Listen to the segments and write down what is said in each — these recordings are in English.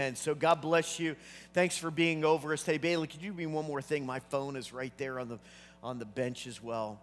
And so God bless you. Thanks for being over us today. Bailey, could you do me one more thing? My phone is right there on the on the bench as well.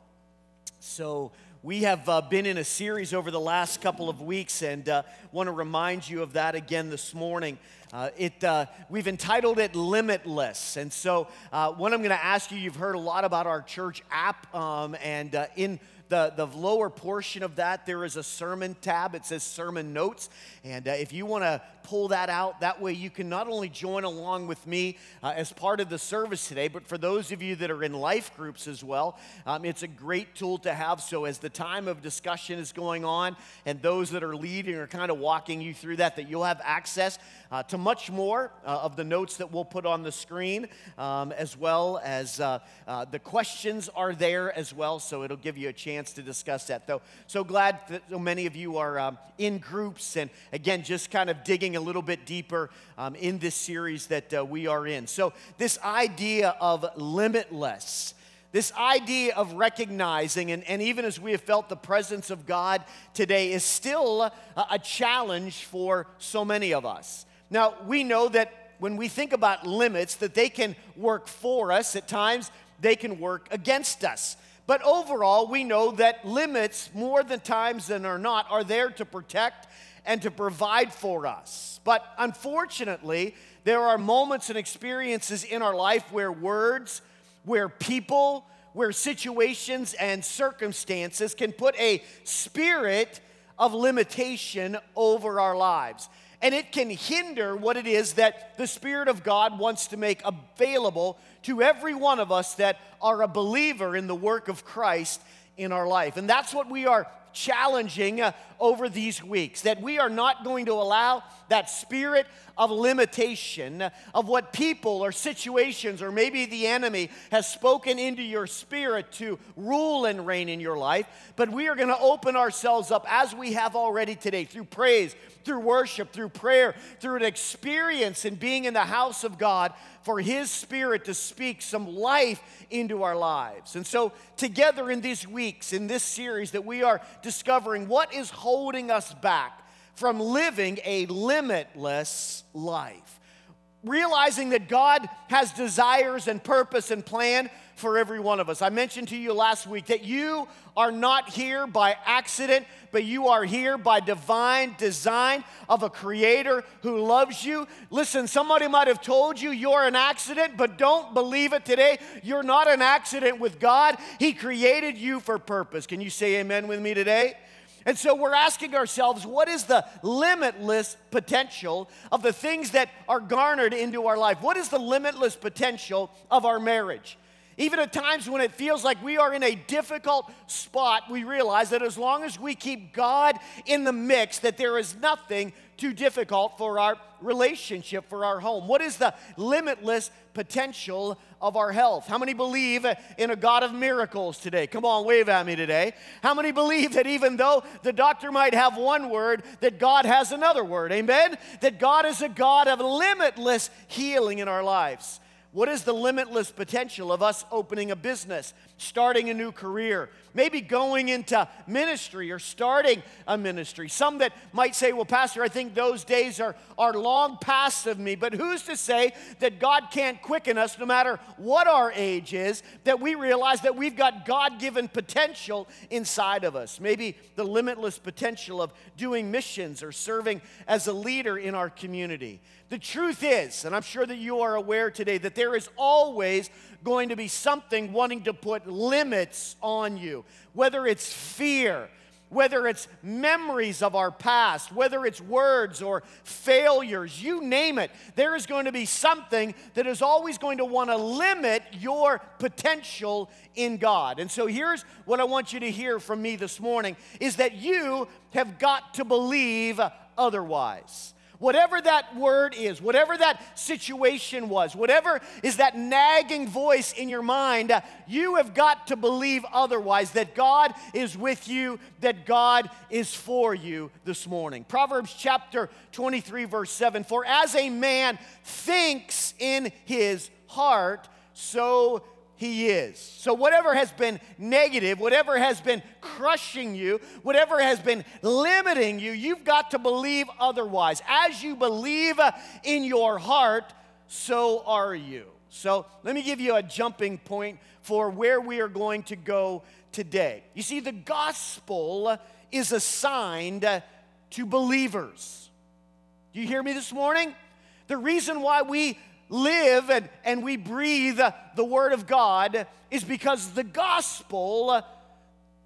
So we have uh, been in a series over the last couple of weeks, and uh, want to remind you of that again this morning. Uh, it, uh, we've entitled it Limitless. And so, uh, what I'm going to ask you, you've heard a lot about our church app, um, and uh, in the, the lower portion of that, there is a sermon tab. It says sermon notes. And uh, if you want to pull that out, that way you can not only join along with me uh, as part of the service today, but for those of you that are in life groups as well, um, it's a great tool to have. So as the time of discussion is going on, and those that are leading are kind of walking you through that, that you'll have access uh, to much more uh, of the notes that we'll put on the screen, um, as well as uh, uh, the questions are there as well. So it'll give you a chance to discuss that. Though, so glad that so many of you are um, in groups and again, just kind of digging a little bit deeper um, in this series that uh, we are in. So, this idea of limitless this idea of recognizing, and, and even as we have felt the presence of God today, is still a, a, challenge for so many of us. Now, we know that when we think about limits, that they can work for us. At times, they can work against us. But overall, we know that limits, more than times than are not, are there to protect and to provide for us. But unfortunately, there are moments and experiences in our life where words, where people, where situations and circumstances can put a spirit of limitation over our lives. And it can hinder what it is that the Spirit of God wants to make available to every one of us that are a believer in the work of Christ in our life. And that's what we are challenging uh, over these weeks that we are not going to allow that spirit of limitation of what people or situations or maybe the enemy has spoken into your spirit to rule and reign in your life, but we are going to open ourselves up as we have already today through praise, through worship, through prayer, through an experience in being in the house of God for His Spirit to speak some life into our lives. And so, together in these weeks, in this series, that we are discovering what is holding us back from living a limitless life. Realizing that God has desires and purpose and plan for every one of us. I mentioned to you last week that you are not here by accident, but you are here by divine design of a creator who loves you. Listen, somebody might have told you you're an accident, but don't believe it today. You're not an accident with God. He created you for purpose. Can you say amen with me today? And so we're asking ourselves what is the limitless potential of the things that are garnered into our life? What is the limitless potential of our marriage? Even at times when it feels like we are in a difficult spot, we realize that as long as we keep God in the mix, that there is nothing too difficult for our relationship, for our home. What is the limitless potential of our health? How many believe in a God of miracles today? Come on, wave at me today. How many believe that even though the doctor might have one word, that God has another word? Amen? That God is a God of limitless healing in our lives. What is the limitless potential of us opening a business, starting a new career, maybe going into ministry or starting a ministry? Some that might say, Well, Pastor, I think those days are, are long past of me. But who's to say that God can't quicken us no matter what our age is, that we realize that we've got God given potential inside of us? Maybe the limitless potential of doing missions or serving as a leader in our community. The truth is, and I'm sure that you are aware today, that there is always going to be something wanting to put limits on you, whether it's fear, whether it's memories of our past, whether it's words or failures, you name it, there is going to be something that is always going to want to limit your potential in God. And so here's what I want you to hear from me this morning is that you have got to believe otherwise. Whatever that word is, whatever that situation was, whatever is that nagging voice in your mind, uh, you have got to believe otherwise that God is with you, that God is for you this morning. Proverbs chapter 23, verse 7 For as a man thinks in his heart, so he is. So, whatever has been negative, whatever has been crushing you, whatever has been limiting you, you've got to believe otherwise. As you believe uh, in your heart, so are you. So, let me give you a jumping point for where we are going to go today. You see, the gospel is assigned uh, to believers. Do you hear me this morning? The reason why we live and, and we breathe the Word of God is because the gospel,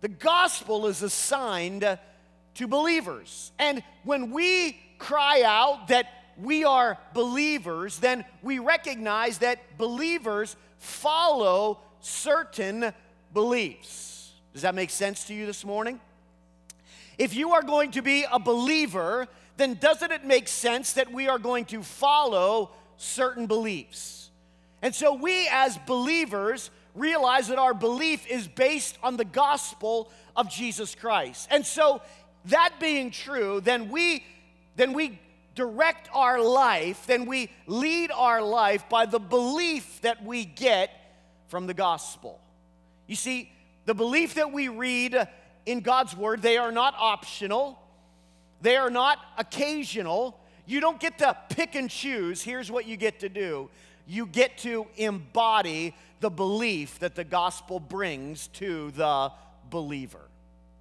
the gospel is assigned to believers. And when we cry out that we are believers, then we recognize that believers follow certain beliefs. Does that make sense to you this morning? If you are going to be a believer, then doesn't it make sense that we are going to follow certain beliefs. And so we, as believers, realize that our belief is based on the gospel of Jesus Christ. And so, that being true, then we, then we direct our life, then we lead our life by the belief that we get from the gospel. You see, the belief that we read in God's word, they are not optional, they are not occasional, you don't get to pick and choose. Here's what you get to do you get to embody the belief that the gospel brings to the believer.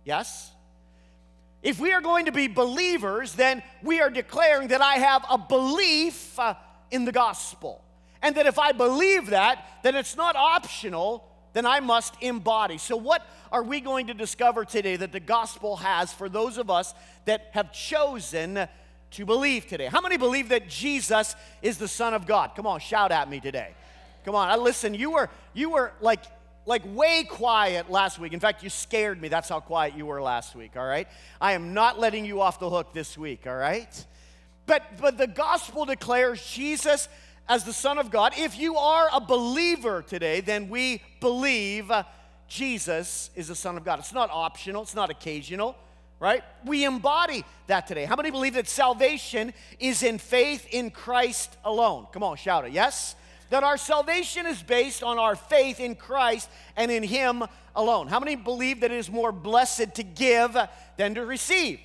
Yes? If we are going to be believers, then we are declaring that I have a belief uh, in the gospel. And that if I believe that, then it's not optional, then I must embody. So, what are we going to discover today that the gospel has for those of us that have chosen to believe today. How many believe that Jesus is the Son of God? Come on, shout at me today. Come on, I listen. You were you were like like way quiet last week. In fact, you scared me. That's how quiet you were last week, all right? I am not letting you off the hook this week, all right? But but the gospel declares Jesus as the Son of God. If you are a believer today, then we believe Jesus is the Son of God. It's not optional, it's not occasional right? We embody that today. How many believe that salvation is in faith in Christ alone? Come on, shout it. Yes? That our salvation is based on our faith in Christ and in Him alone. How many believe that it is more blessed to give than to receive?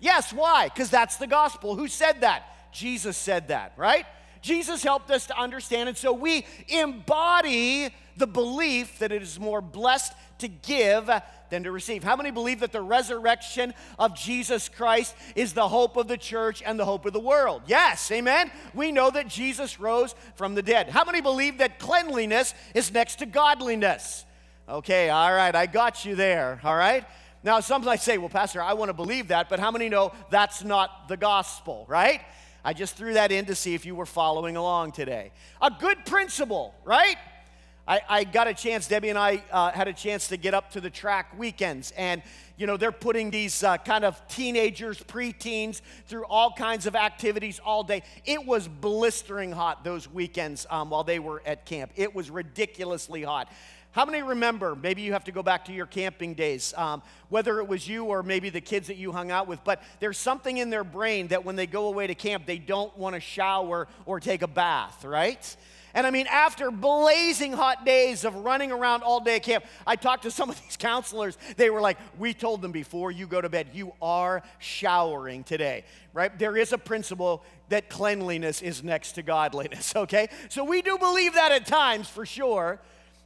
Yes, why? Because that's the gospel. Who said that? Jesus said that, right? Jesus helped us to understand, and so we embody the belief that it is more blessed to give than to receive. How many believe that the resurrection of Jesus Christ is the hope of the church and the hope of the world? Yes, amen. We know that Jesus rose from the dead. How many believe that cleanliness is next to godliness? Okay, all right, I got you there, all right? Now, some might say, well, Pastor, I want to believe that, but how many know that's not the gospel, right? I just threw that in to see if you were following along today. A good principle, right? I, I got a chance, Debbie and I uh, had a chance to get up to the track weekends. And, you know, they're putting these uh, kind of teenagers, preteens through all kinds of activities all day. It was blistering hot those weekends um, while they were at camp. It was ridiculously hot. How many remember? Maybe you have to go back to your camping days, um, whether it was you or maybe the kids that you hung out with, but there's something in their brain that when they go away to camp, they don't want to shower or take a bath, right? And I mean, after blazing hot days of running around all day at camp, I talked to some of these counselors. They were like, We told them before you go to bed, you are showering today, right? There is a principle that cleanliness is next to godliness, okay? So we do believe that at times for sure.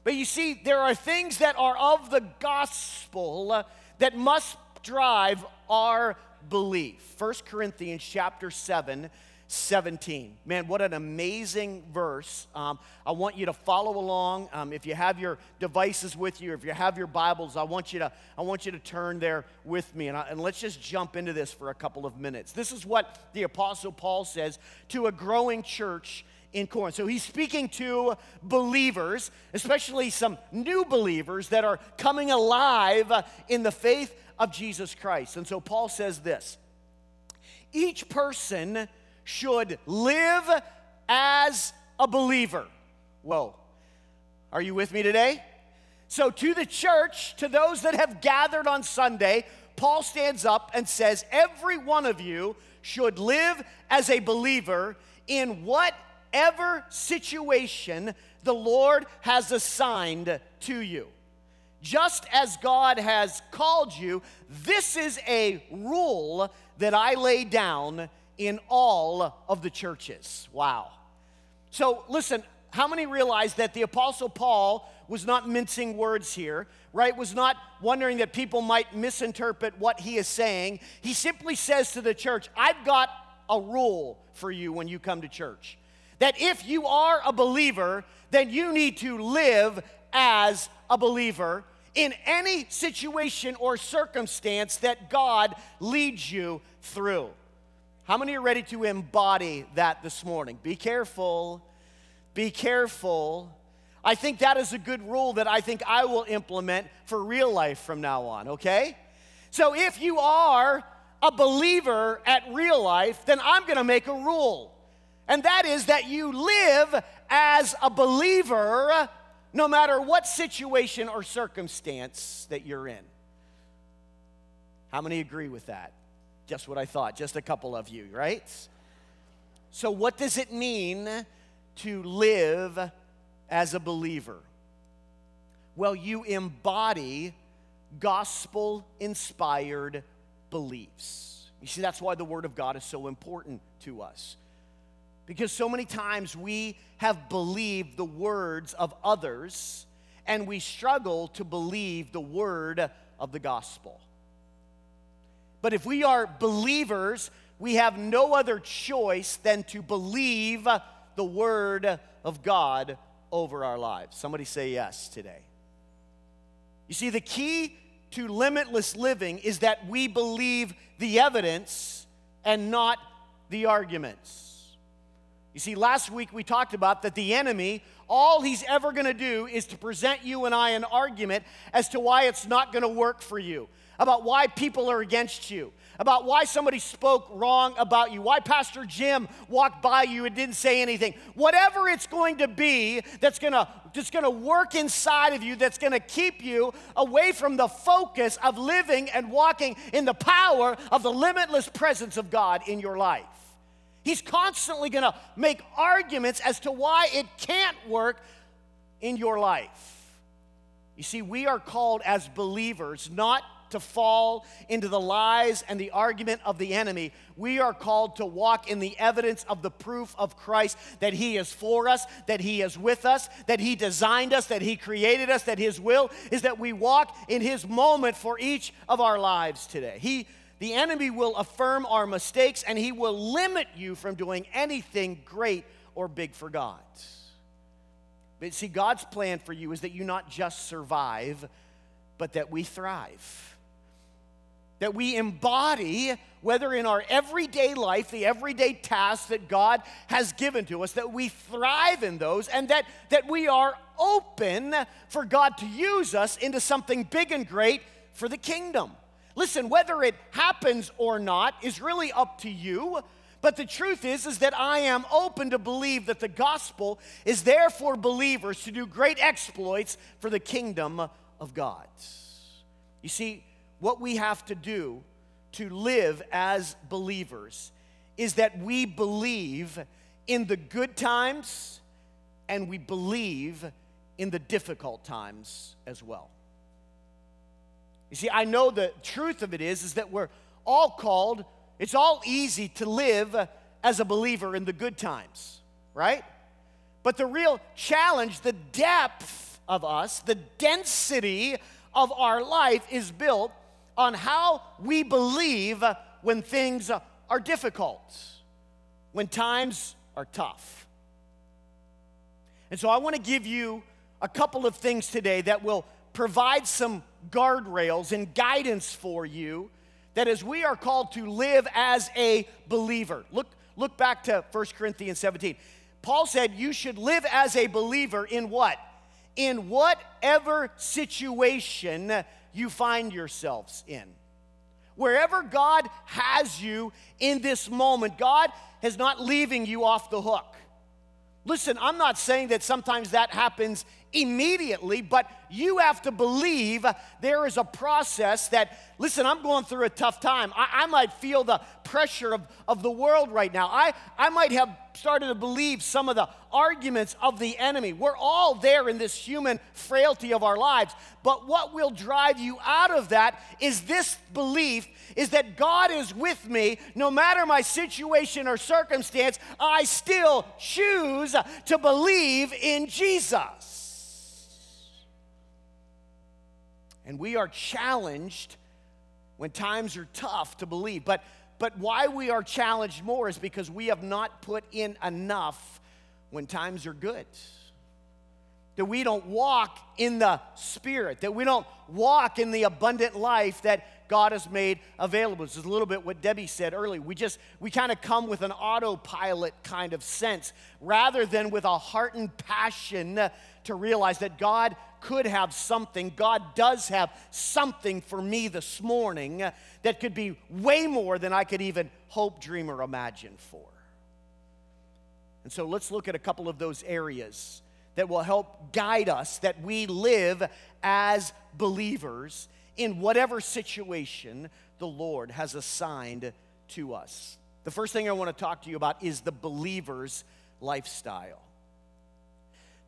But you see, there are things that are of the gospel that must drive our belief. 1 Corinthians chapter 7 17. Man, what an amazing verse. Um, I want you to follow along. Um, if you have your devices with you, if you have your Bibles, I want you to, I want you to turn there with me. And, I, and let's just jump into this for a couple of minutes. This is what the Apostle Paul says to a growing church in Corinth. So he's speaking to believers, especially some new believers that are coming alive in the faith of Jesus Christ. And so Paul says this each person should live as a believer. Whoa. Are you with me today? So, to the church, to those that have gathered on Sunday, Paul stands up and says, Every one of you should live as a believer in whatever situation the Lord has assigned to you. Just as God has called you, this is a rule that I lay down in all of the churches. Wow. So, listen, how many realize that the Apostle Paul was not mincing words here, right? Was not wondering that people might misinterpret what he is saying. He simply says to the church, I've got a rule for you when you come to church. That if you are a believer, then you need to live as a believer in any situation or circumstance that God leads you through. How many are ready to embody that this morning? Be careful. Be careful. I think that is a good rule that I think I will implement for real life from now on, okay? So if you are a believer at real life, then I'm gonna make a rule. And that is that you live as a believer no matter what situation or circumstance that you're in. How many agree with that? Just what I thought, just a couple of you, right? So, what does it mean to live as a believer? Well, you embody gospel inspired beliefs. You see, that's why the Word of God is so important to us. Because so many times we have believed the words of others and we struggle to believe the word of the gospel. But if we are believers, we have no other choice than to believe the word of God over our lives. Somebody say yes today. You see, the key to limitless living is that we believe the evidence and not the arguments. You see, last week we talked about that the enemy, all he's ever going to do is to present you and I an argument as to why it's not going to work for you, about why people are against you, about why somebody spoke wrong about you, why Pastor Jim walked by you and didn't say anything. Whatever it's going to be that's going to that's going to work inside of you that's going to keep you away from the focus of living and walking in the power of the limitless presence of God in your life. He's constantly going to make arguments as to why it can't work in your life. You see, we are called as believers not to fall into the lies and the argument of the enemy. We are called to walk in the evidence of the proof of Christ that He is for us, that He is with us, that He designed us, that He created us, that His will is that we walk in His moment for each of our lives today. He the enemy will affirm our mistakes and he will limit you from doing anything great or big for God. But see, God's plan for you is that you not just survive, but that we thrive. That we embody, whether in our everyday life, the everyday tasks that God has given to us, that we thrive in those, and that, that we are open for God to use us into something big and great for the kingdom. Listen, whether it happens or not is really up to you. But the truth is is that I am open to believe that the gospel is there for believers to do great exploits for the kingdom of God. You see, what we have to do to live as believers is that we believe in the good times and we believe in the difficult times as well. You see, I know the truth of it is, is that we're all called, it's all easy to live as a believer in the good times, right? But the real challenge, the depth of us, the density of our life is built on how we believe when things are difficult, when times are tough. And so I want to give you a couple of things today that will provide some guardrails and guidance for you that as we are called to live as a believer. Look, look back to 1 Corinthians 17. Paul said, You should live as a believer in what? In whatever situation you find yourselves in. Wherever God has you in this moment, God is not leaving you off the hook. Listen, I'm not saying that sometimes that happens immediately, but you have to believe there is a process that, listen, I'm going through a tough time. I, I, might feel the pressure of, of the world right now. I, I might have started to believe some of the arguments of the enemy. We're all there in this human frailty of our lives, but what will drive you out of that is this belief is that God is with me no matter my situation or circumstance. I still choose to believe in Jesus. And we are challenged when times are tough to believe. But, but why we are challenged more is because we have not put in enough when times are good. That we don't walk in the Spirit, that we don't walk in the abundant life that God has made available. This is a little bit what Debbie said earlier. We just, we kind of come with an autopilot kind of sense rather than with a heart and passion to realize that God could have something, God does have something for me this morning that could be way more than I could even hope, dream, or imagine for. And so let's look at a couple of those areas that will help guide us that we live as believers in whatever situation the Lord has assigned to us. The first thing I want to talk to you about is the believer's lifestyle.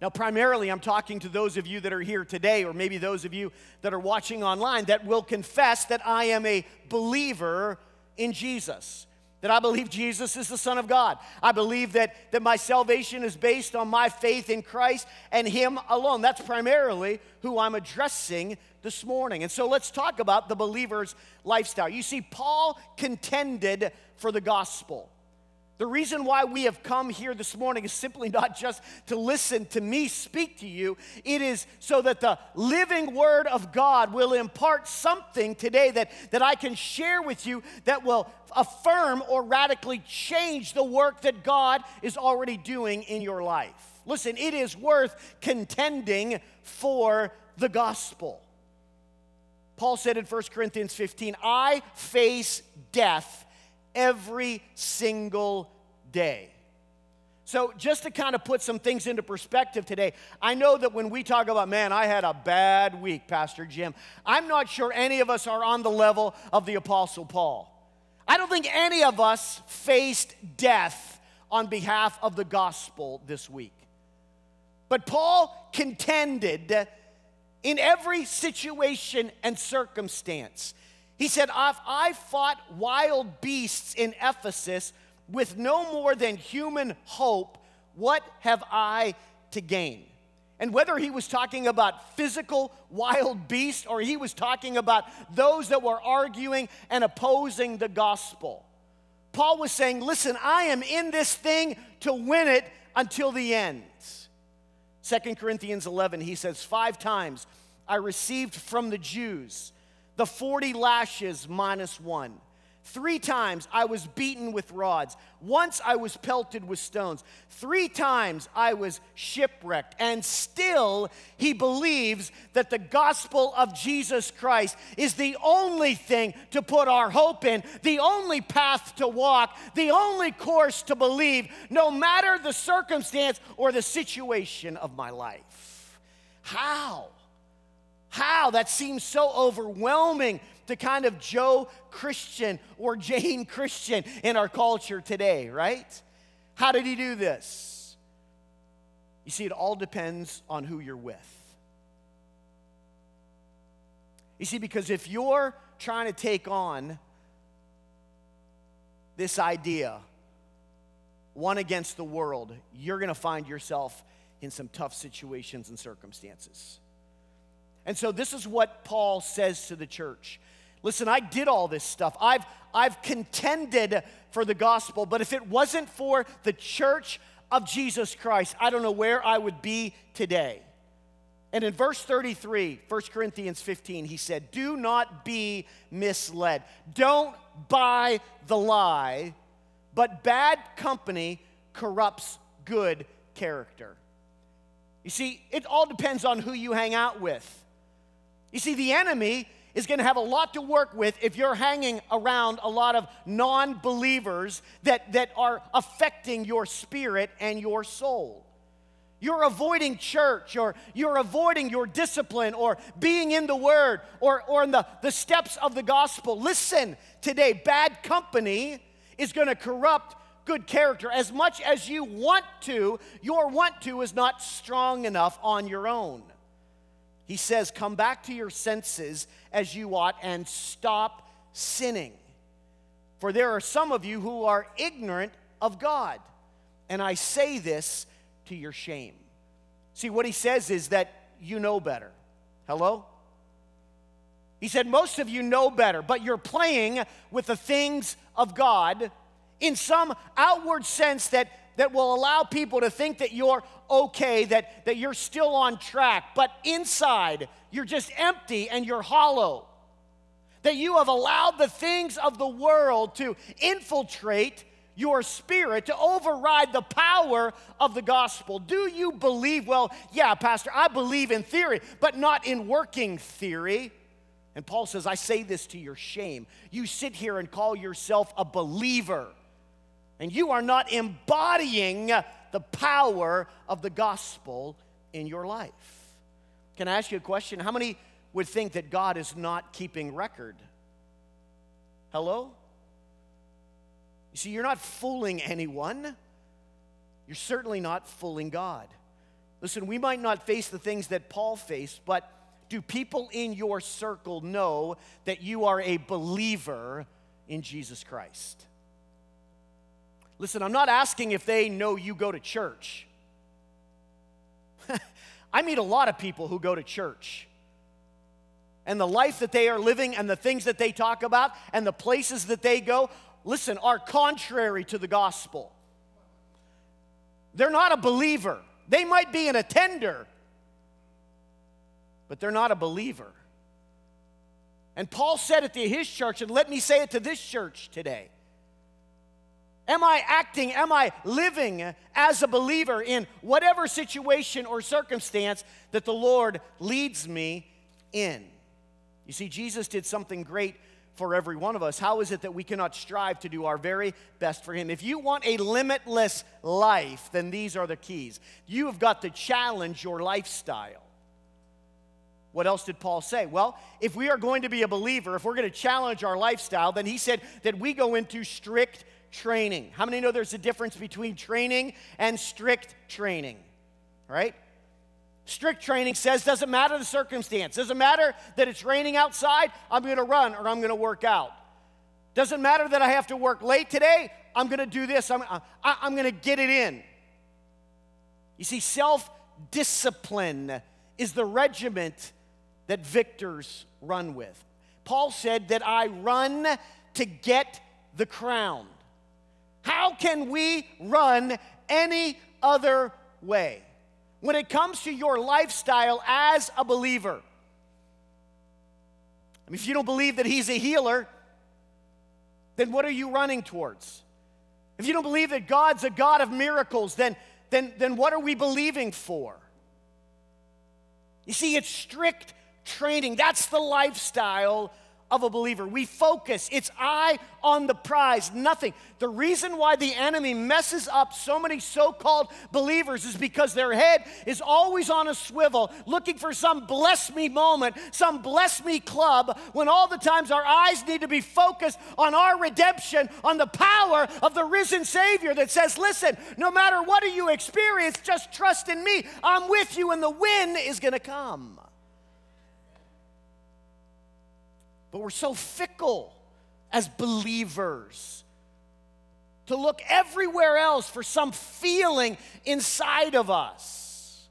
Now, primarily, I'm talking to those of you that are here today, or maybe those of you that are watching online, that will confess that I am a believer in Jesus. That I believe Jesus is the Son of God. I believe that, that my salvation is based on my faith in Christ and Him alone. That's primarily who I'm addressing this morning. And so let's talk about the believer's lifestyle. You see, Paul contended for the gospel. The reason why we have come here this morning is simply not just to listen to me speak to you, it is so that the living word of God will impart something today that, that I can share with you that will affirm or radically change the work that God is already doing in your life. Listen, it is worth contending for the gospel. Paul said in 1 Corinthians 15, I face death every single day. So, just to kind of put some things into perspective today, I know that when we talk about, man, I had a bad week, Pastor Jim, I'm not sure any of us are on the level of the Apostle Paul. I don't think any of us faced death on behalf of the gospel this week. But Paul contended in every situation and circumstance. He said, If I fought wild beasts in Ephesus with no more than human hope, what have I to gain? And whether he was talking about physical wild beasts or he was talking about those that were arguing and opposing the gospel, Paul was saying, Listen, I am in this thing to win it until the end. 2 Corinthians 11, he says, Five times I received from the Jews the 40 lashes minus one. Three times I was beaten with rods. Once I was pelted with stones. Three times I was shipwrecked. And still, he believes that the gospel of Jesus Christ is the only thing to put our hope in, the only path to walk, the only course to believe, no matter the circumstance or the situation of my life. How? How? That seems so overwhelming to kind of Joe Christian or Jane Christian in our culture today, right? How did he do this? You see, it all depends on who you're with. You see, because if you're trying to take on this idea, one against the world, you're going to find yourself in some tough situations and circumstances. And so, this is what Paul says to the church. Listen, I did all this stuff. I've, I've contended for the gospel, but if it wasn't for the church of Jesus Christ, I don't know where I would be today. And in verse 33, 1 Corinthians 15, he said, Do not be misled. Don't buy the lie, but bad company corrupts good character. You see, it all depends on who you hang out with. You see, the enemy is going to have a lot to work with if you're hanging around a lot of non believers that, that are affecting your spirit and your soul. you're avoiding church or you're avoiding your discipline or being in the word or, or in the, the steps of the gospel. Listen today, bad company is going to corrupt good character. As much as you want to, your want to is not strong enough on your own. He says, Come back to your senses as you ought and stop sinning. For there are some of you who are ignorant of God. And I say this to your shame. See, what he says is that you know better. Hello? He said, Most of you know better, but you're playing with the things of God in some outward sense that, that will allow people to think that you're okay, that, that you're still on track, but inside you're just empty and you're hollow. That you have allowed the things of the world to infiltrate your spirit to override the power of the gospel. Do you believe? Well, yeah, Pastor, I believe in theory, but not in working theory. And Paul says, I say this to your shame. You sit here and call yourself a believer, and you are not embodying the power of the gospel in your life. Can I ask you a question? How many would think that God is not keeping record? Hello? You see, you're not fooling anyone. You're certainly not fooling God. Listen, we might not face the things that Paul faced, but do people in your circle know that you are a believer in Jesus Christ? Listen, I'm not asking if they know you go to church. I meet a lot of people who go to church. And the life that they are living and the things that they talk about and the places that they go listen, are contrary to the gospel. They're not a believer. They might be an attender, but they're not a believer. And Paul said it to his church, and let me say it to this church today. Am I acting, am I living as a believer in whatever situation or circumstance that the Lord leads me in? You see, Jesus did something great for every one of us. How is it that we cannot strive to do our very best for Him? If you want a limitless life, then these are the keys. You have got to challenge your lifestyle. What else did Paul say? Well, if we are going to be a believer, if we're going to challenge our lifestyle, then he said that we go into strict training. How many know there's a difference between training and strict training? Right? Strict training says doesn't matter the circumstance, doesn't matter that it's raining outside, I'm gonna run or I'm gonna work out. Doesn't matter that I have to work late today, I'm gonna do this, I'm, uh, I, I'm gonna get it in. You see, self discipline is the regiment that victors run with. Paul said that I run to get the crown. How can we run any other way? when it comes to your lifestyle as a believer. I mean, if you don't believe that He's a healer, then what are you running towards? If you don't believe that God's a God of miracles, then, then, then what are we believing for? You see, it's strict training. That's the lifestyle of a believer. We focus, it's eye on the prize, nothing. The reason why the enemy messes up so many so called believers is because their head is always on a swivel, looking for some bless me moment, some bless me club, when all the times our eyes need to be focused on our redemption, on the power of the risen Savior that says, Listen, no matter what you experience, just trust in me. I'm with you, and the win is going to come. But we're so fickle as believers to look everywhere else for some feeling inside of us.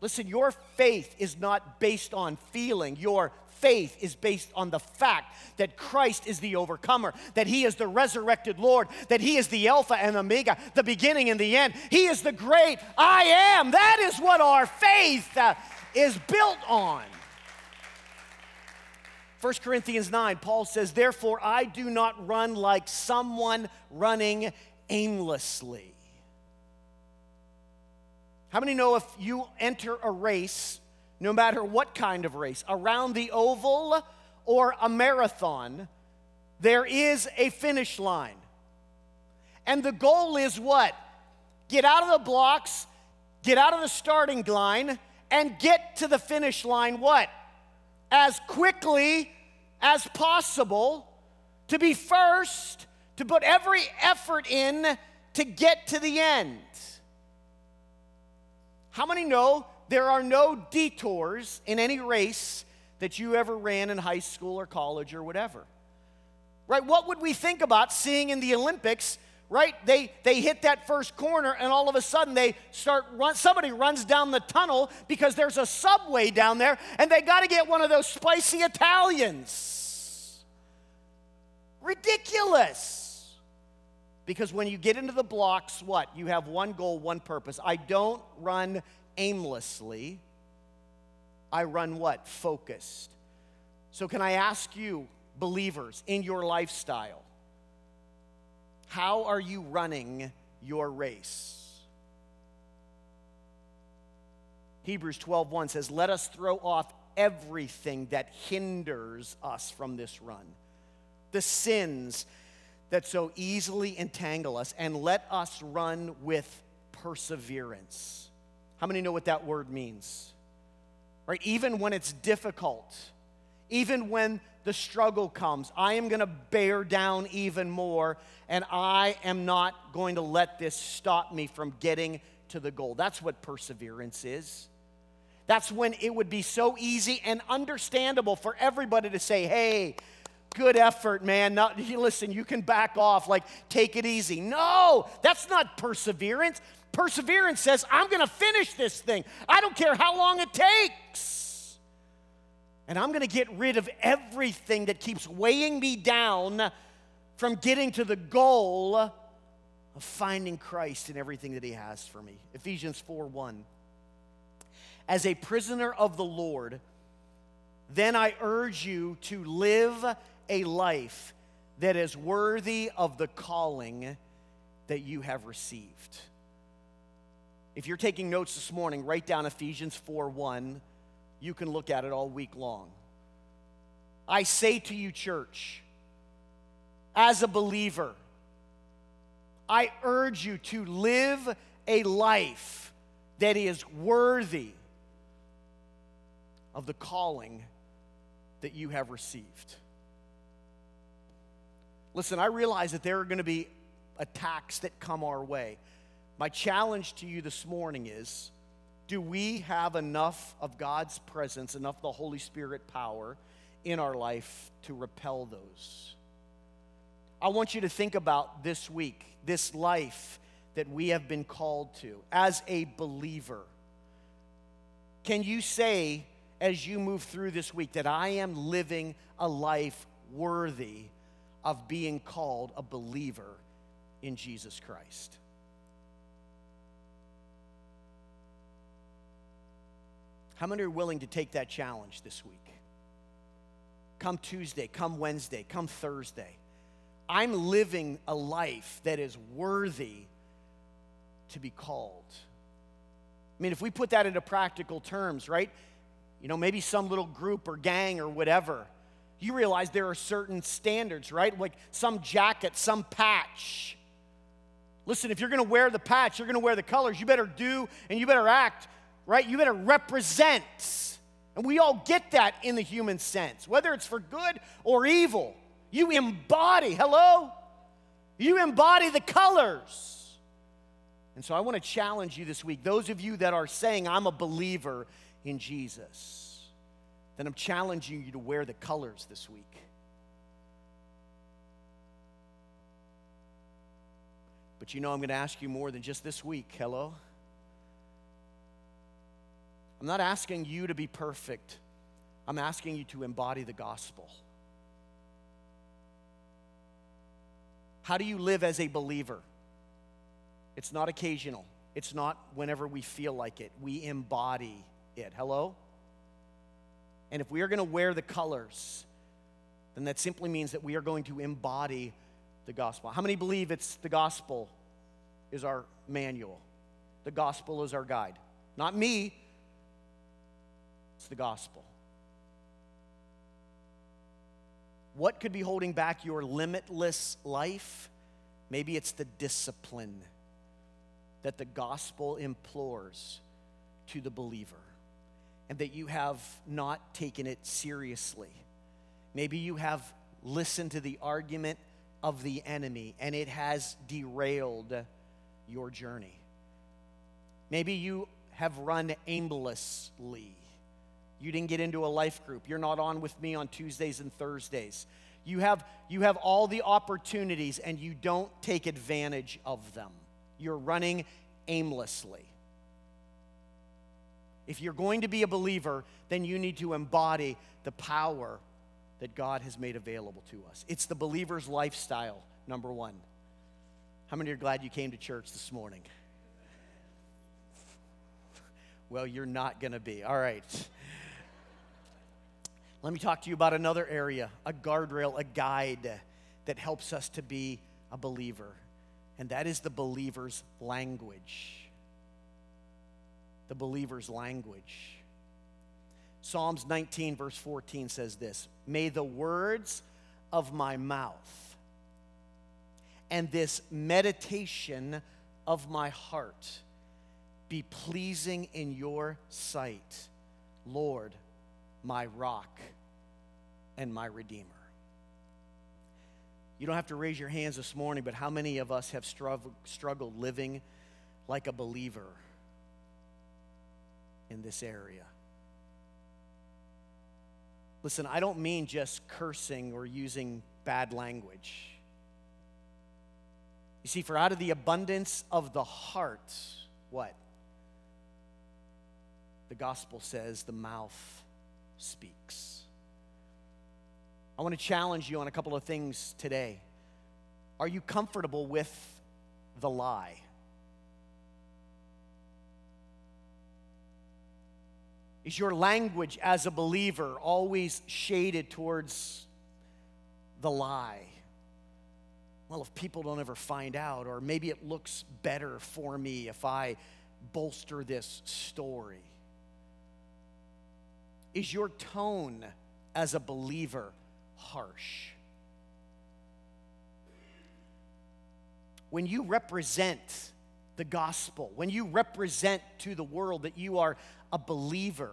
Listen, your faith is not based on feeling. Your faith is based on the fact that Christ is the overcomer, that He is the resurrected Lord, that He is the Alpha and Omega, the beginning and the end. He is the great I am. That is what our faith uh, is built on. 1 Corinthians 9, Paul says, Therefore, I do not run like someone running aimlessly. How many know if you enter a race, no matter what kind of race, around the oval or a marathon, there is a finish line. And the goal is what? Get out of the blocks get out of the starting line and get to the finish line what? As quickly as possible, to be first, to put every effort in to get to the end. How many know there are no detours in any race that you ever ran in high school or college or whatever? Right? What would we think about seeing in the Olympics? Right? They they hit that first corner and all of a sudden they start run somebody runs down the tunnel because there's a subway down there and they got to get one of those spicy Italians. Ridiculous. Because when you get into the blocks, what? You have one goal, one purpose. I don't run aimlessly. I run what? Focused. So, can I ask you, believers, in your lifestyle, how are you running your race? Hebrews 12:1 says, "Let us throw off everything that hinders us from this run. The sins that so easily entangle us and let us run with perseverance. How many know what that word means? Right? Even when it's difficult, even when the struggle comes, I am going to bear down even more, and I am not going to let this stop me from getting to the goal. That's what perseverance is. That's when it would be so easy and understandable for everybody to say, hey, good effort, man. Not, listen, you can back off, like take it easy. No, that's not perseverance. Perseverance says, I'm going to finish this thing. I don't care how long it takes. And I'm going to get rid of everything that keeps weighing me down from getting to the goal of finding Christ in everything that He has for me. Ephesians 4 1. As a prisoner of the Lord, then I urge you to live a life that is worthy of the calling that you have received. If you're taking notes this morning, write down Ephesians 4 1. You can look at it all week long. I say to you, church, as a believer, I urge you to live a life that is worthy of the calling that you have received. Listen, I realize that there are going to be attacks that come our way. My challenge to you this morning is do we have enough of God's presence, enough of the Holy Spirit power in our life to repel those? I want you to think about this week, this life that we have been called to as a believer. Can you say, as you move through this week, that I am living a life worthy of being called a believer in Jesus Christ. How many are willing to take that challenge this week? Come Tuesday, come Wednesday, come Thursday. I'm living a life that is worthy to be called. I mean, if we put that into practical terms, right? You know, maybe some little group or gang or whatever you realize there are certain standards, right? Like some jacket, some patch. Listen, if you're gonna wear the patch, you're gonna wear the colors, you better do and you better act, right? You better represent. And we all get that in the human sense, whether it's for good or evil. You embody, hello? You embody the colors. And so I wanna challenge you this week, those of you that are saying, I'm a believer in Jesus then I'm challenging you to wear the colors this week. But you know, I'm going to ask you more than just this week. Hello? I'm not asking you to be perfect, I'm asking you to embody the gospel. How do you live as a believer? It's not occasional. It's not whenever we feel like it. We embody it. Hello? And if we are going to wear the colors, then that simply means that we are going to embody the gospel. How many believe it's the gospel is our manual? The gospel is our guide. Not me, it's the gospel. What could be holding back your limitless life? Maybe it's the discipline that the gospel implores to the believer and that you have not taken it seriously. Maybe you have listened to the argument of the enemy and it has derailed your journey. Maybe you have run aimlessly. You didn't get into a life group. You're not on with me on Tuesdays and Thursdays. You have, you have all the opportunities and you don't take advantage of them. You're running aimlessly. If you're going to be a believer, then you need to embody the power that God has made available to us. It's the believer's lifestyle, number one. How many are glad you came to church this morning? Well, you're not going to be. All right. Let me talk to you about another area, a guardrail, a guide that helps us to be a believer, and that is the believer's language. The believer's language. Psalms 19, verse 14 says this May the words of my mouth and this meditation of my heart be pleasing in your sight, Lord, my rock and my redeemer. You don't have to raise your hands this morning, but how many of us have struggled living like a believer in this area? Listen, I don't mean just cursing or using bad language. You see, for out of the abundance of the heart, what? The gospel says the mouth speaks. I want to challenge you on a couple of things today. Are you comfortable with the lie? Is your language as a believer always shaded towards the lie? Well, if people don't ever find out, or maybe it looks better for me if I bolster this story. Is your tone as a believer harsh? When you represent the gospel, when you represent to the world that you are a believer,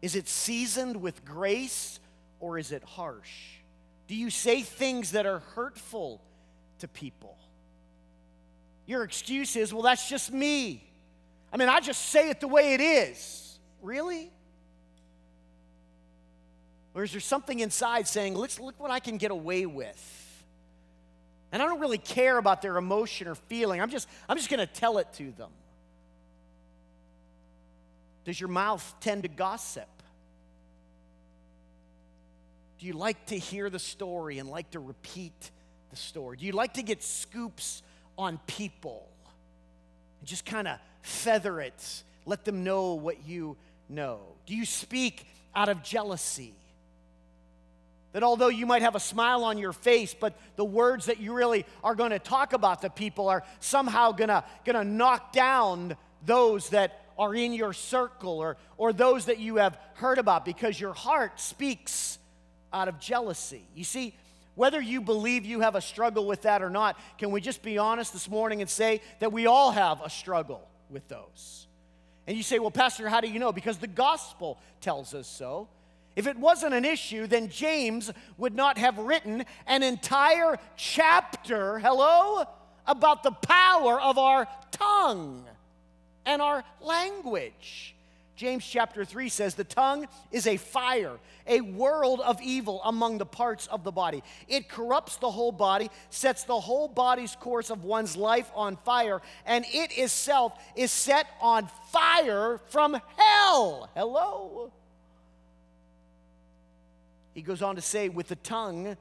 is it seasoned with grace or is it harsh? Do you say things that are hurtful to people? Your excuse is, well, that's just me. I mean, I just say it the way it is. Really? Or is there something inside saying, let's look what I can get away with? And I don't really care about their emotion or feeling. I'm just, I'm just going to tell it to them. Does your mouth tend to gossip? Do you like to hear the story and like to repeat the story? Do you like to get scoops on people and just kind of feather it, let them know what you know? Do you speak out of jealousy? That although you might have a smile on your face, but the words that you really are going to talk about to people are somehow going to, knock down those that are in your circle or, or those that you have heard about because your heart speaks out of jealousy. You see, whether you believe you have a struggle with that or not, can we just be honest this morning and say that we all have a struggle with those? And you say, well, Pastor, how do you know? Because the gospel tells us so. If it wasn't an issue, then James would not have written an entire chapter, hello, about the power of our tongue and our language. James chapter 3 says, The tongue is a fire, a world of evil among the parts of the body. It corrupts the whole body, sets the whole body's course of one's life on fire, and it itself is set on fire from hell. Hello? He goes on to say, with the tongue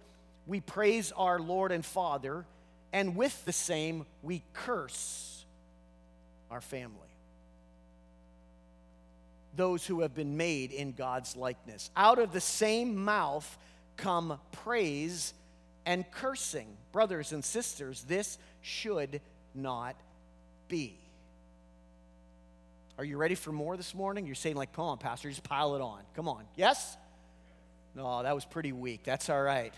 we praise our Lord and Father, and with the same we curse our family. Those who have been made in God's likeness. Out of the same mouth come praise and cursing. Brothers and sisters, this should not be. Are you ready for more this morning? You're saying, like, come on, Pastor, just pile it on. Come on. Yes? No, that was pretty weak. That's all right.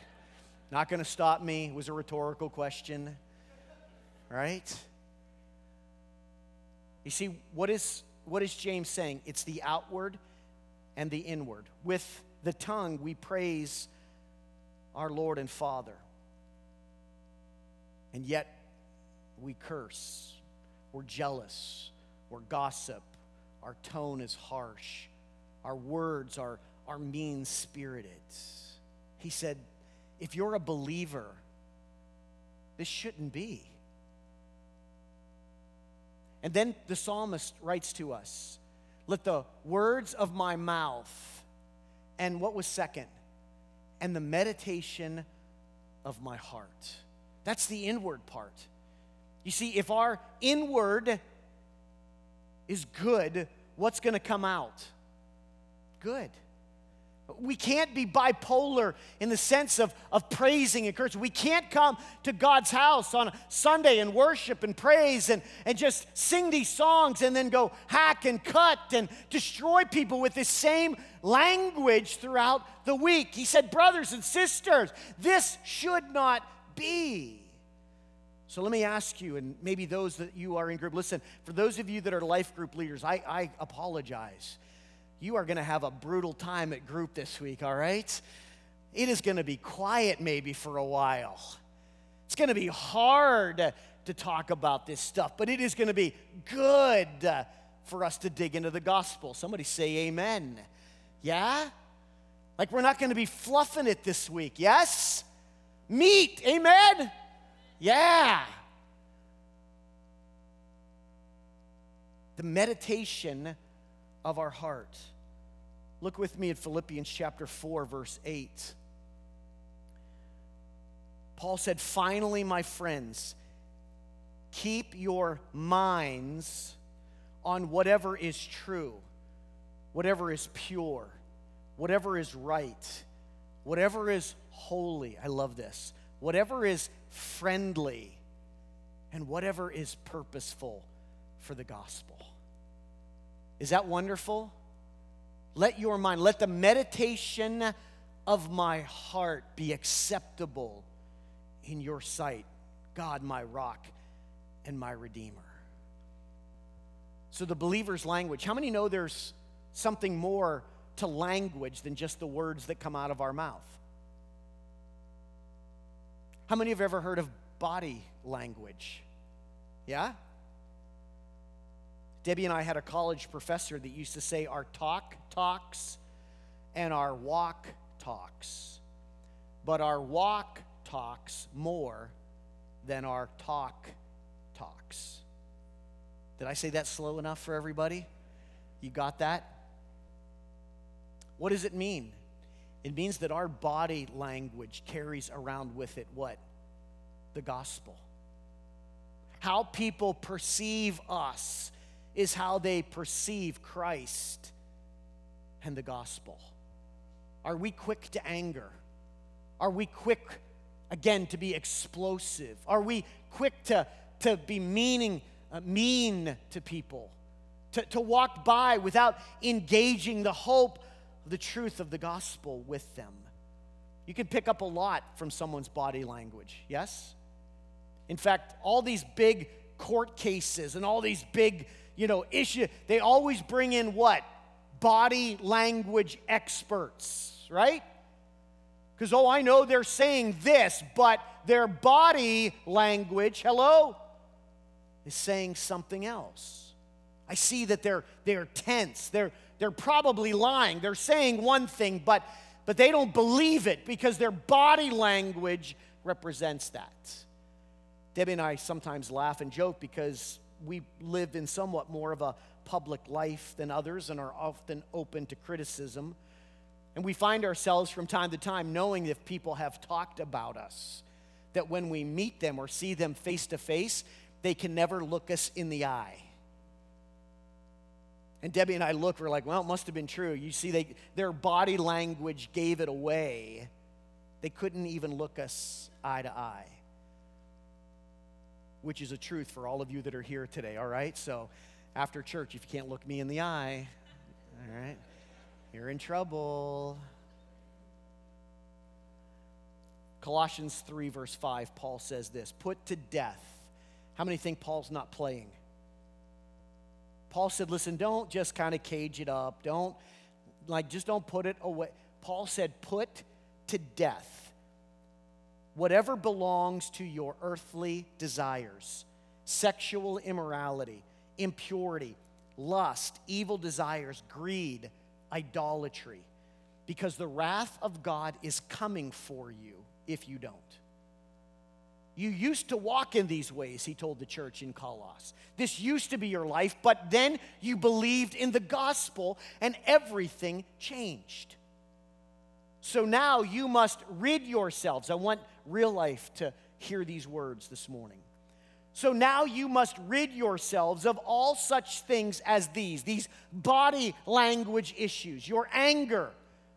Not going to stop me. It was a rhetorical question, right? You see, what is, what is James saying? It's the outward and the inward. With the tongue, we praise our Lord and Father. And yet, we curse, we're jealous, we're gossip, our tone is harsh, our words are, are mean spirited. He said, if you're a believer, this shouldn't be. And then the psalmist writes to us let the words of my mouth, and what was second? And the meditation of my heart. That's the inward part. You see, if our inward is good, what's going to come out? Good. We can't be bipolar in the sense of, of praising and cursing. We can't come to God's house on a Sunday and worship and praise and, and just sing these songs and then go hack and cut and destroy people with this same language throughout the week. He said, Brothers and sisters, this should not be. So let me ask you, and maybe those that you are in group, listen, for those of you that are life group leaders, I, I apologize you are going to have a brutal time at group this week, all right? It is going to be quiet maybe for a while. It's going to be hard to talk about this stuff, but it is going to be good for us to dig into the gospel. Somebody say amen. Yeah? Like we're not going to be fluffing it this week, yes? Meat, amen? Yeah. The meditation of our heart. Look with me at Philippians chapter 4, verse 8. Paul said, Finally, my friends, keep your minds on whatever is true, whatever is pure, whatever is right, whatever is holy. I love this. Whatever is friendly, and whatever is purposeful for the gospel. Is that wonderful? Let your mind, let the meditation of my heart be acceptable in your sight, God, my rock and my redeemer. So, the believer's language, how many know there's something more to language than just the words that come out of our mouth? How many have ever heard of body language? Yeah? Debbie and I had a college professor that used to say our talk talks and our walk talks. But our walk talks more than our talk talks. Did I say that slow enough for everybody? You got that? What does it mean? It means that our body language carries around with it what? The gospel. How people perceive us is how they perceive Christ and the gospel. Are we quick to anger? Are we quick, again, to be explosive? Are we quick to, to be meaning, uh, mean to people? To, to walk by without engaging the hope, the truth of the gospel with them? You can pick up a lot from someone's body language, yes? In fact, all these big court cases and all these big you know, issue, they always bring in what? Body language experts, right? Because, oh, I know they're saying this, but their body language, hello, is saying something else. I see that they're, they're tense. They're, they're probably lying. They're saying one thing, but, but they don't believe it because their body language represents that. Debbie and I sometimes laugh and joke because we live in somewhat more of a public life than others and are often open to criticism. And we find ourselves from time to time knowing if people have talked about us, that when we meet them or see them face to face, they can never look us in the eye. And Debbie and I look, we're like, well, it must have been true. You see, they, their body language gave it away. They couldn't even look us eye to eye which is a truth for all of you that are here today, all right? So after church, if you can't look me in the eye, all right, you're in trouble. Colossians 3, verse 5, Paul says this Put to death. How many think Paul's not playing? Paul said, listen, don't just kind of cage it up. Don't, like, just don't put it away. Paul said, put to death whatever belongs to your earthly desires sexual immorality, impurity, lust, evil desires, greed, idolatry, because the wrath of God is coming for you if you don't. You used to walk in these ways, he told the church in Colossus. This used to be your life, but then you believed in the gospel and everything changed. So now you must rid yourselves. I want real life to hear these words this morning. So now you must rid yourselves of all such things as these, these body language issues, your anger,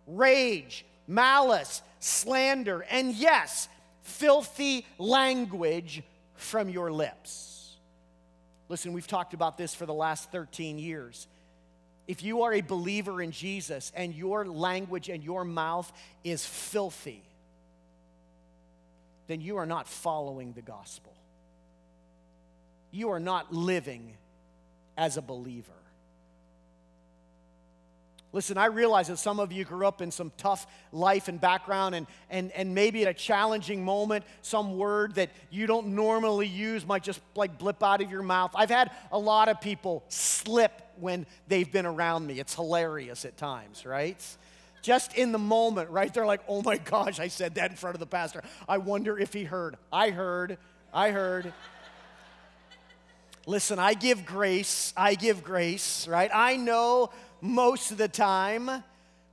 rage, malice, slander, and yes, filthy language from your lips. Listen, we've talked about this for the last 13 years. If you are a believer in Jesus and your language and your mouth is filthy, then you are not following the gospel. You are not living as a believer. Listen, I realize that some of you grew up in some tough life and background, and, and, and maybe at a challenging moment, some word that you don't normally use might just like blip out of your mouth. I've had a lot of people slip when they've been around me. It's hilarious at times, right? Just in the moment, right? They're like, oh my gosh, I said that in front of the pastor. I wonder if he heard. I heard. I heard. Listen, I give grace. I give grace, right? I know most of the time.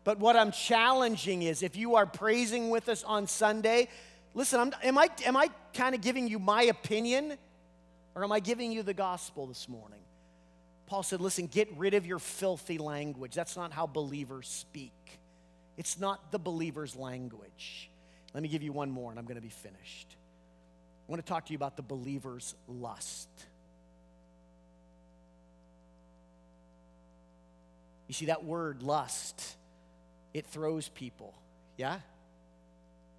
But what I'm challenging is if you are praising with us on Sunday, listen, I'm, am I, am I kind of giving you my opinion or am I giving you the gospel this morning? Paul said, listen, get rid of your filthy language. That's not how believers speak, it's not the believer's language. Let me give you one more and I'm going to be finished. I want to talk to you about the believer's lust. You see, that word lust, it throws people, yeah?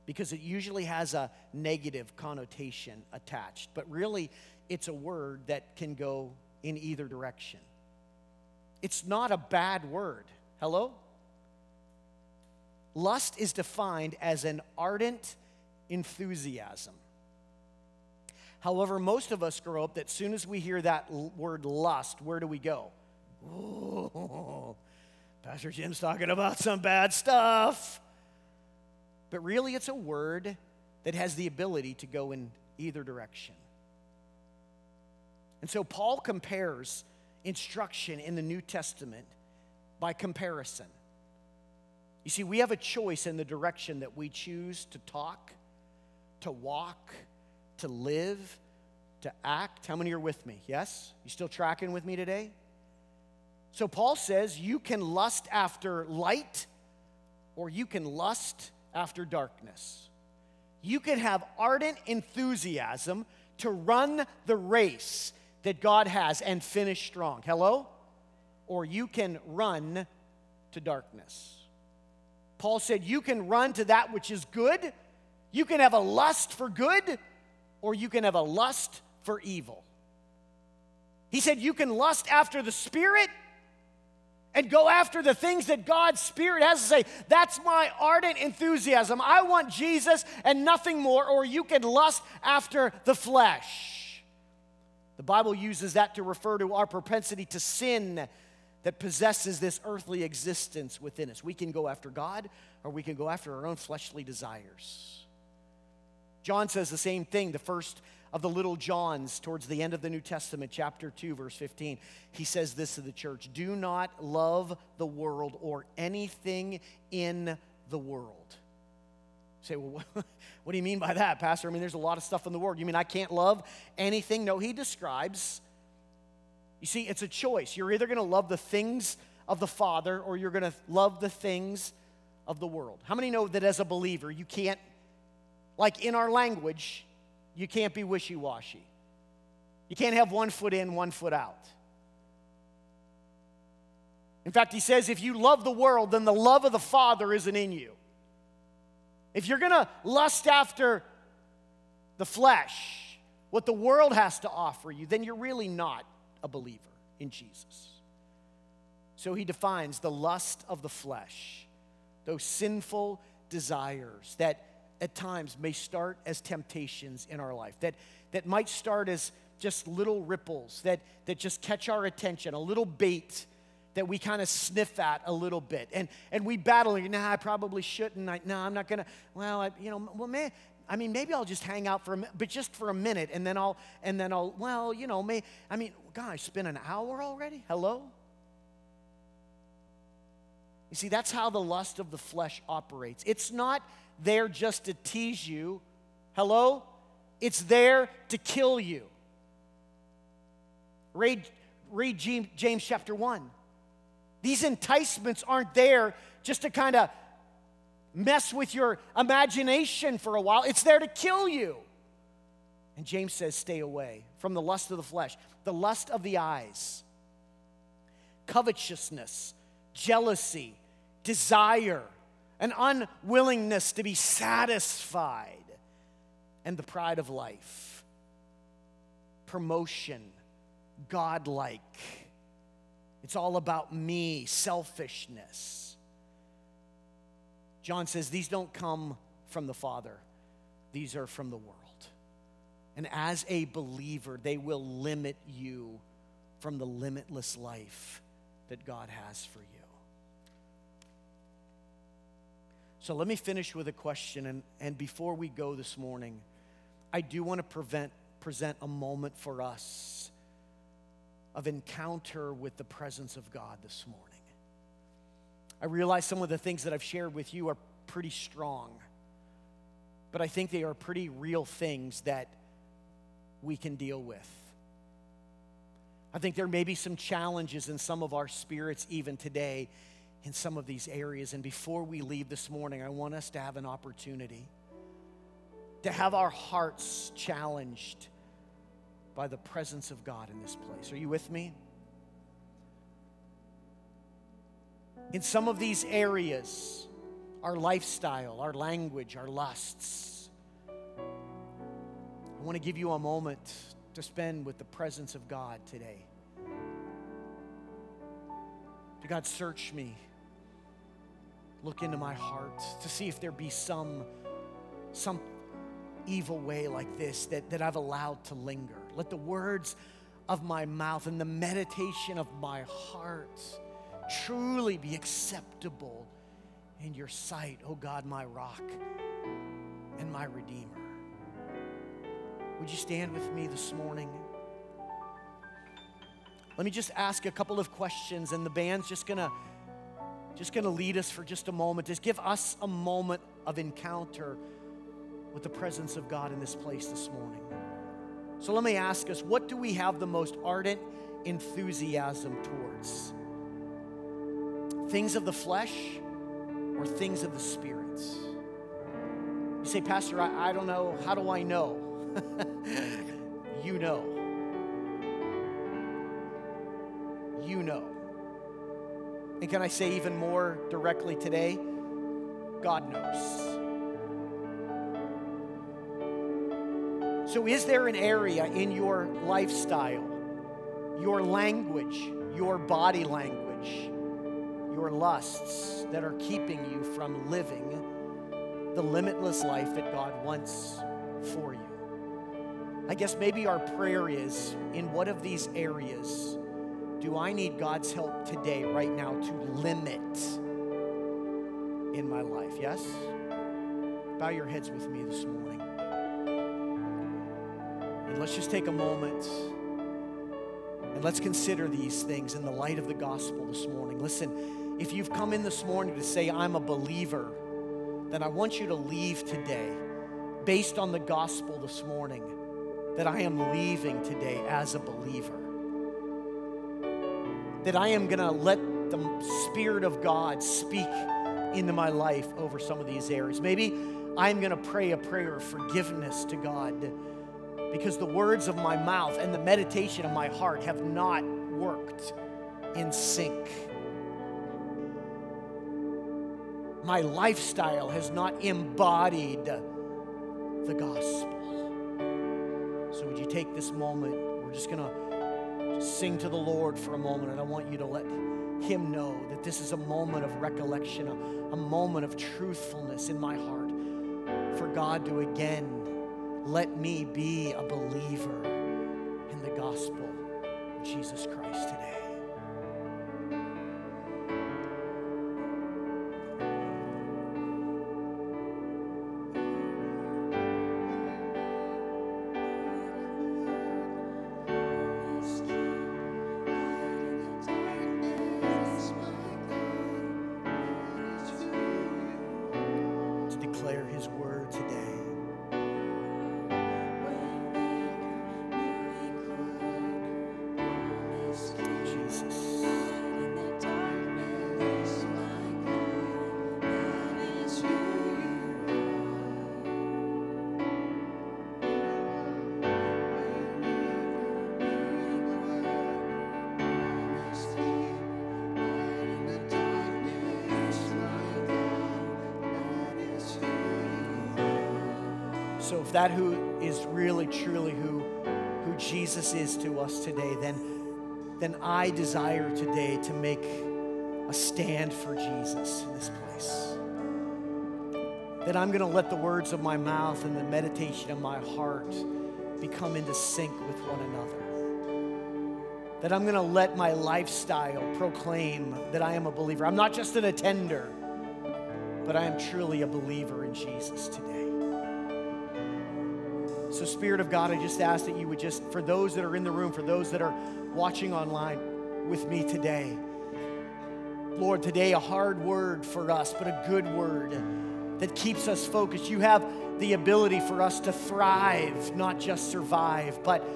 Because it usually has a negative connotation attached, but really, it's a word that can go in either direction. It's not a bad word. Hello? Lust is defined as an ardent enthusiasm. However, most of us grow up that soon as we hear that word lust, where do we go? Pastor Jim's talking about some bad stuff. But really, it's a word that has the ability to go in either direction. And so Paul compares instruction in the New Testament by comparison. You see, we have a choice in the direction that we choose to talk, to walk, to live, to act. How many are with me? Yes? You still tracking with me today? So Paul says you can lust after light or you can lust after darkness. You can have ardent enthusiasm to run the race that God has and finish strong. Hello? Or you can run to darkness. Paul said you can run to that which is good. You can have a lust for good, or you can have a lust for evil. He said you can lust after the Spirit, and go after the things that God's Spirit has to say. That's my ardent enthusiasm. I want Jesus and nothing more, or you can lust after the flesh. The Bible uses that to refer to our propensity to sin that possesses this earthly existence within us. We can go after God, or we can go after our own fleshly desires. John says the same thing. The first of the little Johns towards the end of the New Testament, chapter 2, verse 15. He says this to the church Do not love the world or anything in the world. You say, well, what do you mean by that, Pastor? I mean, there's a lot of stuff in the world. You mean I can't love anything? No, he describes, you see, it's a choice. You're either going to love the things of the Father or you're going to love the things of the world. How many know that as a believer, you can't, like in our language, you can't be wishy washy. You can't have one foot in, one foot out. In fact, he says if you love the world, then the love of the Father isn't in you. If you're going to lust after the flesh, what the world has to offer you, then you're really not a believer in Jesus. So he defines the lust of the flesh, those sinful desires that at times may start as temptations in our life, that, that might start as just little ripples that, that just catch our attention, a little bait that we kind of sniff at a little bit. And, and we battle, nah, I probably shouldn't. I, nah, I'm not going to, well, I, you know, well, man, I mean, maybe I'll just hang out for a minute, but just for a minute, and then I'll, and then I'll, well, you know, may, I mean, gosh, been an hour already? Hello? You see, that's how the lust of the flesh operates. It's not there just to tease you. Hello? It's there to kill you. Read, read James chapter 1. These enticements aren't there just to kind of mess with your imagination for a while, it's there to kill you. And James says, Stay away from the lust of the flesh, the lust of the eyes, covetousness, jealousy, desire, an unwillingness to be satisfied, and the pride of life, promotion, godlike. It's all about me, selfishness. John says these don't come from the Father, these are from the world. And as a believer, they will limit you from the limitless life that God has for you. So let me finish with a question. And, and before we go this morning, I do want to prevent, present a moment for us of encounter with the presence of God this morning. I realize some of the things that I've shared with you are pretty strong, but I think they are pretty real things that we can deal with. I think there may be some challenges in some of our spirits even today in some of these areas. And before we leave this morning, I want us to have an opportunity to have our hearts challenged by the presence of God in this place. Are you with me? In some of these areas, our lifestyle, our language, our lusts, I want to give you a moment to spend with the presence of God today. To God, search me. Look into my heart to see if there be some, some evil way like this that, that I've allowed to linger. Let the words of my mouth and the meditation of my heart truly be acceptable in your sight, O oh God, my rock and my redeemer. Would you stand with me this morning? Let me just ask a couple of questions, and the band's just gonna just gonna lead us for just a moment. Just give us a moment of encounter with the presence of God in this place this morning. So let me ask us what do we have the most ardent enthusiasm towards? Things of the flesh or things of the spirits. You say, Pastor, I, I don't know. How do I know? you know. You know. And can I say even more directly today? God knows. So, is there an area in your lifestyle, your language, your body language, your lusts that are keeping you from living the limitless life that God wants for you? I guess maybe our prayer is in what of these areas do I need God's help today, right now, to limit in my life? Yes? Bow your heads with me this morning. And let's just take a moment and let's consider these things in the light of the gospel this morning. Listen, if you've come in this morning to say, I'm a believer, then I want you to leave today based on the gospel this morning that I am leaving today as a believer. That I am going to let the Spirit of God speak into my life over some of these areas. Maybe I'm going to pray a prayer of forgiveness to God because the words of my mouth and the meditation of my heart have not worked in sync. My lifestyle has not embodied the gospel. So, would you take this moment? We're just going to sing to the Lord for a moment, and I want you to let Him know that this is a moment of recollection, a, a moment of truthfulness in my heart for God to again let me be a believer in the gospel of Jesus Christ today. So if that who is really truly who who Jesus is to us today, then then I desire today to make a stand for Jesus in this place. That I'm going to let the words of my mouth and the meditation of my heart become into sync with one another. That I'm going to let my lifestyle proclaim that I am a believer. I'm not just an attender, but I am truly a believer in Jesus today. So, Spirit of God, I just ask that you would just, for those that are in the room, for those that are watching online with me today, Lord, today a hard word for us, but a good word that keeps us focused. You have the ability for us to thrive, not just survive. But,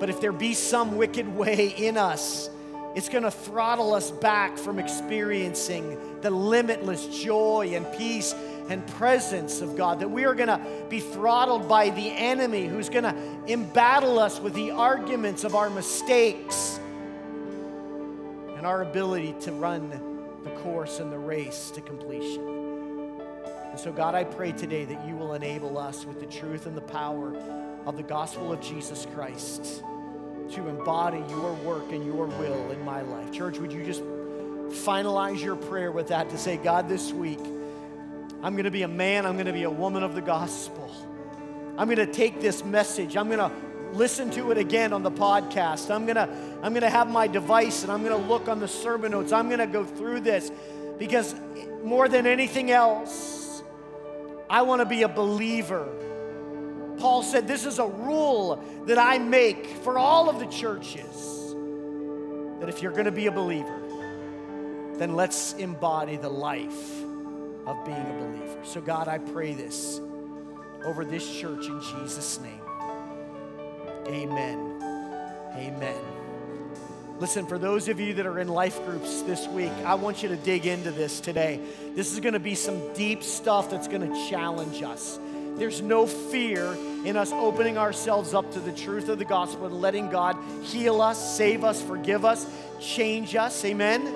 but if there be some wicked way in us, it's going to throttle us back from experiencing the limitless joy and peace and presence of God, that we are going to be throttled by the enemy who's going to embattle us with the arguments of our mistakes and our ability to run the course and the race to completion. And so, God, I pray today that you will enable us with the truth and the power of the gospel of Jesus Christ to embody your work and your will in my life. Church, would you just finalize your prayer with that to say, God, this week, I'm going to be a man, I'm going to be a woman of the gospel. I'm going to take this message, I'm going to listen to it again on the podcast. I'm going to I'm going to have my device and I'm going to look on the sermon notes. I'm going to go through this because more than anything else, I want to be a believer. Paul said, This is a rule that I make for all of the churches that if you're going to be a believer, then let's embody the life of being a believer. So, God, I pray this over this church in Jesus' name. Amen. Amen. Listen, for those of you that are in life groups this week, I want you to dig into this today. This is going to be some deep stuff that's going to challenge us. There's no fear in us opening ourselves up to the truth of the gospel and letting God heal us, save us, forgive us, change us. Amen.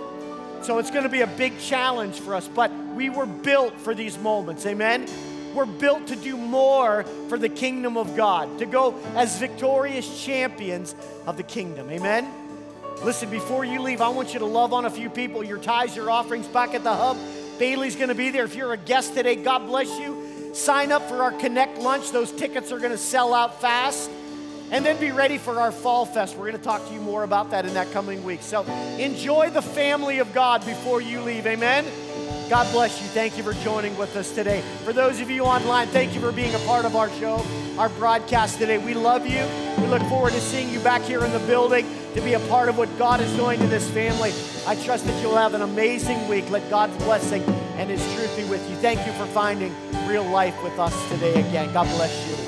So it's going to be a big challenge for us, but we were built for these moments. Amen. We're built to do more for the kingdom of God, to go as victorious champions of the kingdom. Amen. Listen, before you leave, I want you to love on a few people. Your tithes, your offerings back at the hub. Bailey's going to be there. If you're a guest today, God bless you. Sign up for our Connect lunch. Those tickets are going to sell out fast. And then be ready for our Fall Fest. We're going to talk to you more about that in that coming week. So enjoy the family of God before you leave. Amen. God bless you. Thank you for joining with us today. For those of you online, thank you for being a part of our show, our broadcast today. We love you. We look forward to seeing you back here in the building to be a part of what God is doing to this family. I trust that you'll have an amazing week. Let God's blessing and His truth be with you. Thank you for finding real life with us today again. God bless you.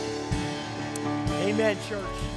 Amen, church.